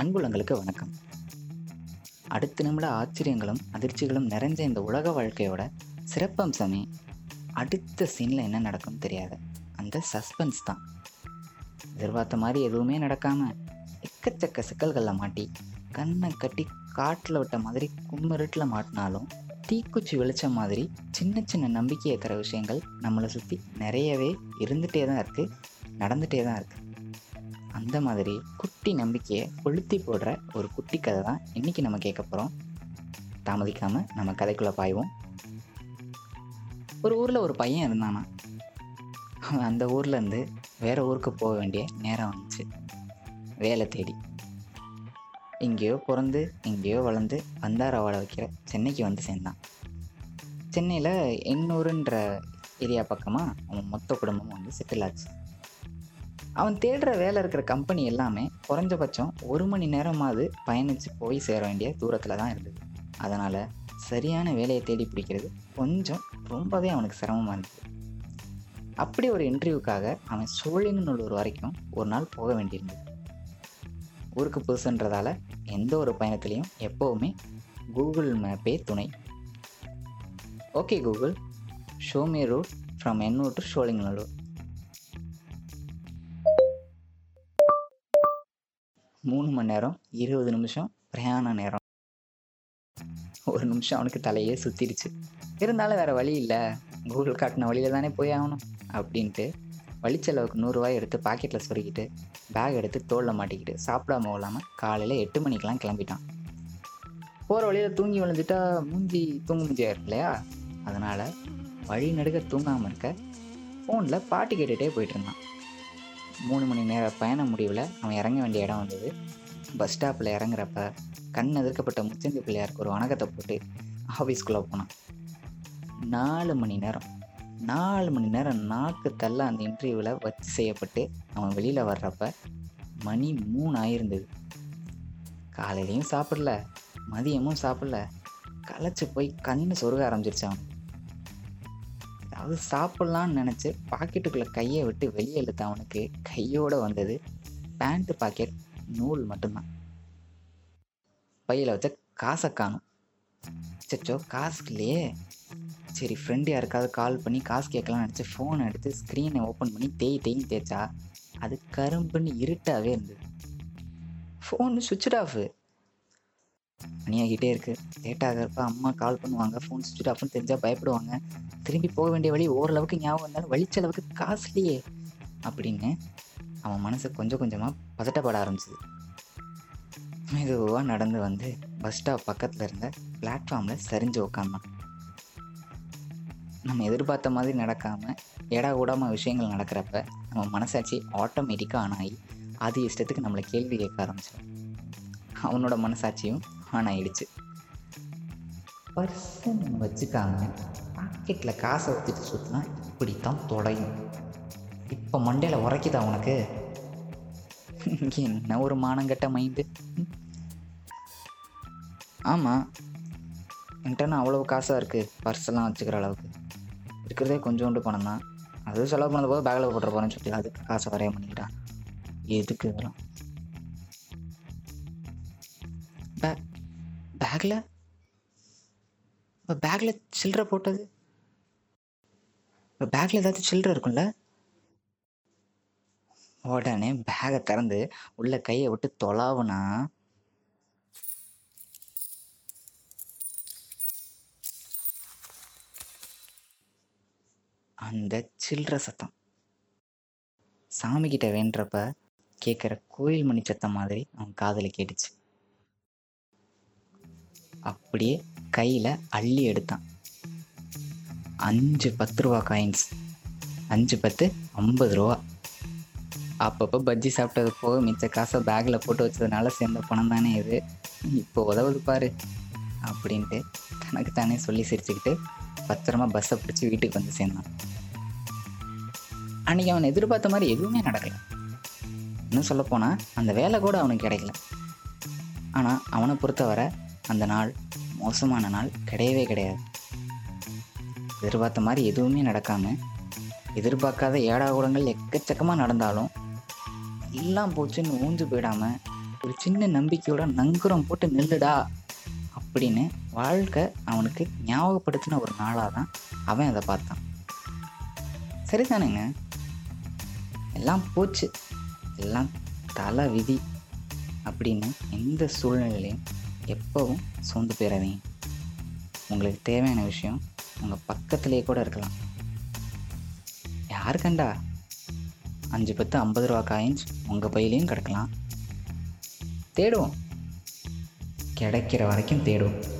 அன்புள்ளங்களுக்கு வணக்கம். அடுத்த நிமிட ஆச்சரியங்களும் அதிர்ச்சிகளும் நிறைஞ்ச இந்த உலக வாழ்க்கையோட சிறப்பம்சமே அடுத்த சீனில் என்ன நடக்கும் தெரியாது அந்த சஸ்பென்ஸ் தான். எதிர்பார்த்த மாதிரி எதுவுமே நடக்காமல் எக்கச்சக்க சிக்கல்களில் மாட்டி கண்ணை கட்டி காட்டில் விட்ட மாதிரி கும்மிருட்டில் மாட்டினாலும் தீக்குச்சி வெளிச்சம் மாதிரி சின்ன சின்ன நம்பிக்கையை தர விஷயங்கள் நம்மளை சுற்றி நிறையவே இருந்துகிட்டே தான் இருக்குது நடந்துகிட்டே தான் இருக்குது அந்த மாதிரி குட்டி நம்பிக்கையை கொளுத்தி போடுற ஒரு குட்டி கதை தான் இன்றைக்கி நம்ம கேட்க போகிறோம் தாமதிக்காமல் நம்ம கதைக்குள்ளே பாய்வோம். ஒரு ஊரில் ஒரு பையன் இருந்தானா? அவன் அந்த ஊர்லேருந்து வேறு ஊருக்கு போக வேண்டிய நேரம் வந்துச்சு. வேலை தேடி. எங்கேயோ பிறந்து எங்கேயோ வளர்ந்து வந்தார வாழ வைக்கிற சென்னைக்கு வந்து சேர்ந்தான். சென்னையில் எண்ணூறுன்ற ஏரியா பக்கமாக அவன் மொத்த குடும்பமும் வந்து செட்டில் ஆச்சு. அவன் தேடுற வேலை இருக்கிற கம்பெனி எல்லாமே குறைஞ்சபட்சம் ஒரு மணி நேரமாவது பயணித்து போய் சேர வேண்டிய தூரத்தில் தான் இருந்தது. அதனால் சரியான வேலையை தேடி பிடிக்கிறது கொஞ்சம் ரொம்பவே அவனுக்கு சிரமமாக இருந்தது. அப்படி ஒரு இன்டர்வியூக்காக அவன் சோழிங்கநல்லூர் வரைக்கும் ஒரு நாள் போக வேண்டியிருந்தது. ஊருக்கு புதுசுன்றதால எந்த ஒரு பயணத்துலேயும் எப்போவுமே கூகுள் மேப்பே துணை. Okay Google show me route from Ennore to Sholinganallur மூணு மணி நேரம் இருபது நிமிஷம் பிரயாண நேரம். ஒரு நிமிஷம் அவனுக்கு தலையே சுற்றிடுச்சு இருந்தாலும் வேறு வழி இல்லை. கூகுள் காட்டின வழியில் தானே போய் ஆகணும் அப்படின்ட்டு வழிச்செலவுக்கு நூறுரூவாய் எடுத்து பாக்கெட்டில் சொருகிட்டு பேக் எடுத்து தோளில் மாட்டிக்கிட்டு சாப்பிடாம இல்லாமல் காலையில் எட்டு மணிக்கெலாம் கிளம்பிட்டான். போகிற வழியில் தூங்கி விழுந்துட்டா மூஞ்சி தூங்கு மூஞ்சியாக இருக்கு இல்லையா? அதனால் வழி நடுக்க தூங்காமல் இருக்க ஃபோனில் பாட்டு கேட்டுகிட்டே போயிட்டு இருந்தான். மூணு மணி நேர பயண முடிவில் அவன் இறங்க வேண்டிய இடம் வந்தது. பஸ் ஸ்டாப்பில் இறங்குறப்ப கண் எதிர்க்கப்பட்ட முச்சந்தி பிள்ளையாருக்கு ஒரு வணக்கத்தை போட்டு ஆஃபீஸ்க்குள்ளே போனான். நாலு மணி நேரம். நாலு மணி நேரம் நாக்கு தள்ள அந்த இன்டர்வியூவில் வச்சு செய்யப்பட்டு அவன் வெளியில் வர்றப்ப மணி மூணு ஆயிருந்தது. காலையிலையும் சாப்பிடல மதியமும் சாப்பிடல. களைச்சி போய் கண்ணு சொருக ஆரம்பிச்சிருச்சான் அது சாப்பிட்லான்னு நினச்சி பாக்கெட்டுக்குள்ளே கையை விட்டு வெளியே இழுத்த அவனுக்கு கையோடு வந்தது பேண்ட்டு பாக்கெட் நூல் மட்டும்தான். பையில் வச்ச காசை காணும். சச்சோ காசு இல்லையே சரி ஃப்ரெண்டு யாருக்காவது கால் பண்ணி காசு கேட்கலாம்னு நினச்சி ஃபோனை எடுத்து ஸ்க்ரீனை ஓப்பன் பண்ணி தேய் தேய்ன்னு தேய்ச்சா அது கரும்புன்னு இருட்டாகவே இருந்தது. ஃபோன் சுவிட்ச் ஆஃபு மணியாகிட்டே இருக்குது லேட் ஆகிறப்ப அம்மா கால் பண்ணுவாங்க ஃபோன் சுவிட்ச் ஆஃப்னு தெரிஞ்சால் பயப்படுவாங்க. திரும்பி போக வேண்டிய வழி ஓரளவுக்கு ஞாபகம் இருந்தாலும் வலிச்சளவுக்கு காசுலையே அப்படின்னு அவன் மனசு கொஞ்சம் கொஞ்சமாக பதட்டப்பட ஆரம்பிச்சிது. மெதுவாக நடந்து வந்து பஸ் ஸ்டாப் பக்கத்தில் இருந்த பிளாட்ஃபார்மில் சரிஞ்சு உக்காந்தான். நம்ம எதிர்பார்த்த மாதிரி நடக்காமல் எடா கூடாமல் விஷயங்கள் நடக்கிறப்ப நம்ம மனசாட்சி ஆட்டோமேட்டிக்காக ஆன் ஆகி அது இஷ்டத்துக்கு நம்மளை கேள்வி கேட்க ஆரம்பிச்சிடும். அவனோட மனசாட்சியும் ஆன் ஆயிடுச்சு பர்சன் வச்சுக்காங்க பாக்கெட்டில் காசை ஊற்றிட்டு சுற்றினா இப்படித்தான் தொடையும். இப்போ மண்டையில் உரைக்குதா உனக்கு? என்ன ஒரு மானங்கட்ட மைண்டு? ஆமாம் என்கிட்டனா அவ்வளோ காசாக இருக்குது பர்ஸெல்லாம் வச்சுக்கிற அளவுக்கு. இருக்கிறதே கொஞ்சோண்டு பணம் தான். அது செலவு பண்ணது போது பேக்கில் போட்டுற போகிறேன்னு சொல்லி அதுக்கு காசை வரைய பண்ணிக்கிட்டான் எதுக்கு இதெல்லாம்? பேக்கில் இப்போ பேக்கில் சில்லற போட்டது? இப்போ பேக்கில் ஏதாச்சும் சில்லற இருக்கும்ல? உடனே பேகை திறந்து உள்ள கையை விட்டு தொலாவுனா? அந்த சில்லற சத்தம். சாமிக்கிட்ட வேண்டுறப்ப வேண்டப்ப கேட்குற கோயில் மணி சத்தம் மாதிரி அவன் காதில் கேட்டுச்சு. அப்படியே கையில் அள்ளி எடுத்தான். அஞ்சு பத்து ரூபா காயின்ஸ் அஞ்சு பத்து ஐம்பது ரூபா. அப்பப்போ பஜ்ஜி சாப்பிட்டது போக மிச்ச காசை பேக்கில் போட்டு வச்சதுனால சேர்ந்த பணம் தானே இது. இப்போ உதவுது பாரு அப்படின்ட்டு தனக்கு தானே சொல்லி சிரிச்சுக்கிட்டு பத்திரமா பஸ்ஸை பிடிச்சி வீட்டுக்கு வந்து சேர்ந்தான். அன்றைக்கி அவன் எதிர்பார்த்த மாதிரி எதுவுமே நடக்கலை. இன்னும் சொல்லப்போனால் அந்த வேலை கூட அவனுக்கு கிடைக்கல. ஆனால் அவனை பொறுத்தவரை அந்த நாள் மோசமான நாள் கிடையவே கிடையாது. எதிர்பார்த்த மாதிரி எதுவுமே நடக்காமல் எதிர்பார்க்காத ஏடாகூடங்கள் எக்கச்சக்கமாக நடந்தாலும் எல்லாம் போச்சுன்னு ஊஞ்சு போயிடாமல் ஒரு சின்ன நம்பிக்கையோட நங்குரம் போட்டு நில்லுடா அப்படின்னு வாழ்க்கை அவனுக்கு ஞாபகப்படுத்தின ஒரு நாளாக தான் அவன் அதை பார்த்தான். சரிதானுங்க? எல்லாம் போச்சு. எல்லாம் தலை விதி அப்படின்னு எந்த சூழ்நிலையிலையும் எப்போவும் சோர்ந்து போயிடாதீங்க உங்களுக்கு தேவையான விஷயம் உங்கள் பக்கத்துலேயே கூட இருக்கலாம். யார் கண்டா? அஞ்சு பத்து ஐம்பது ரூபா காயின்ஸ் உங்கள் பையிலையும் கிடக்கலாம். தேடுவோம். கிடைக்கிற வரைக்கும் தேடுவோம்.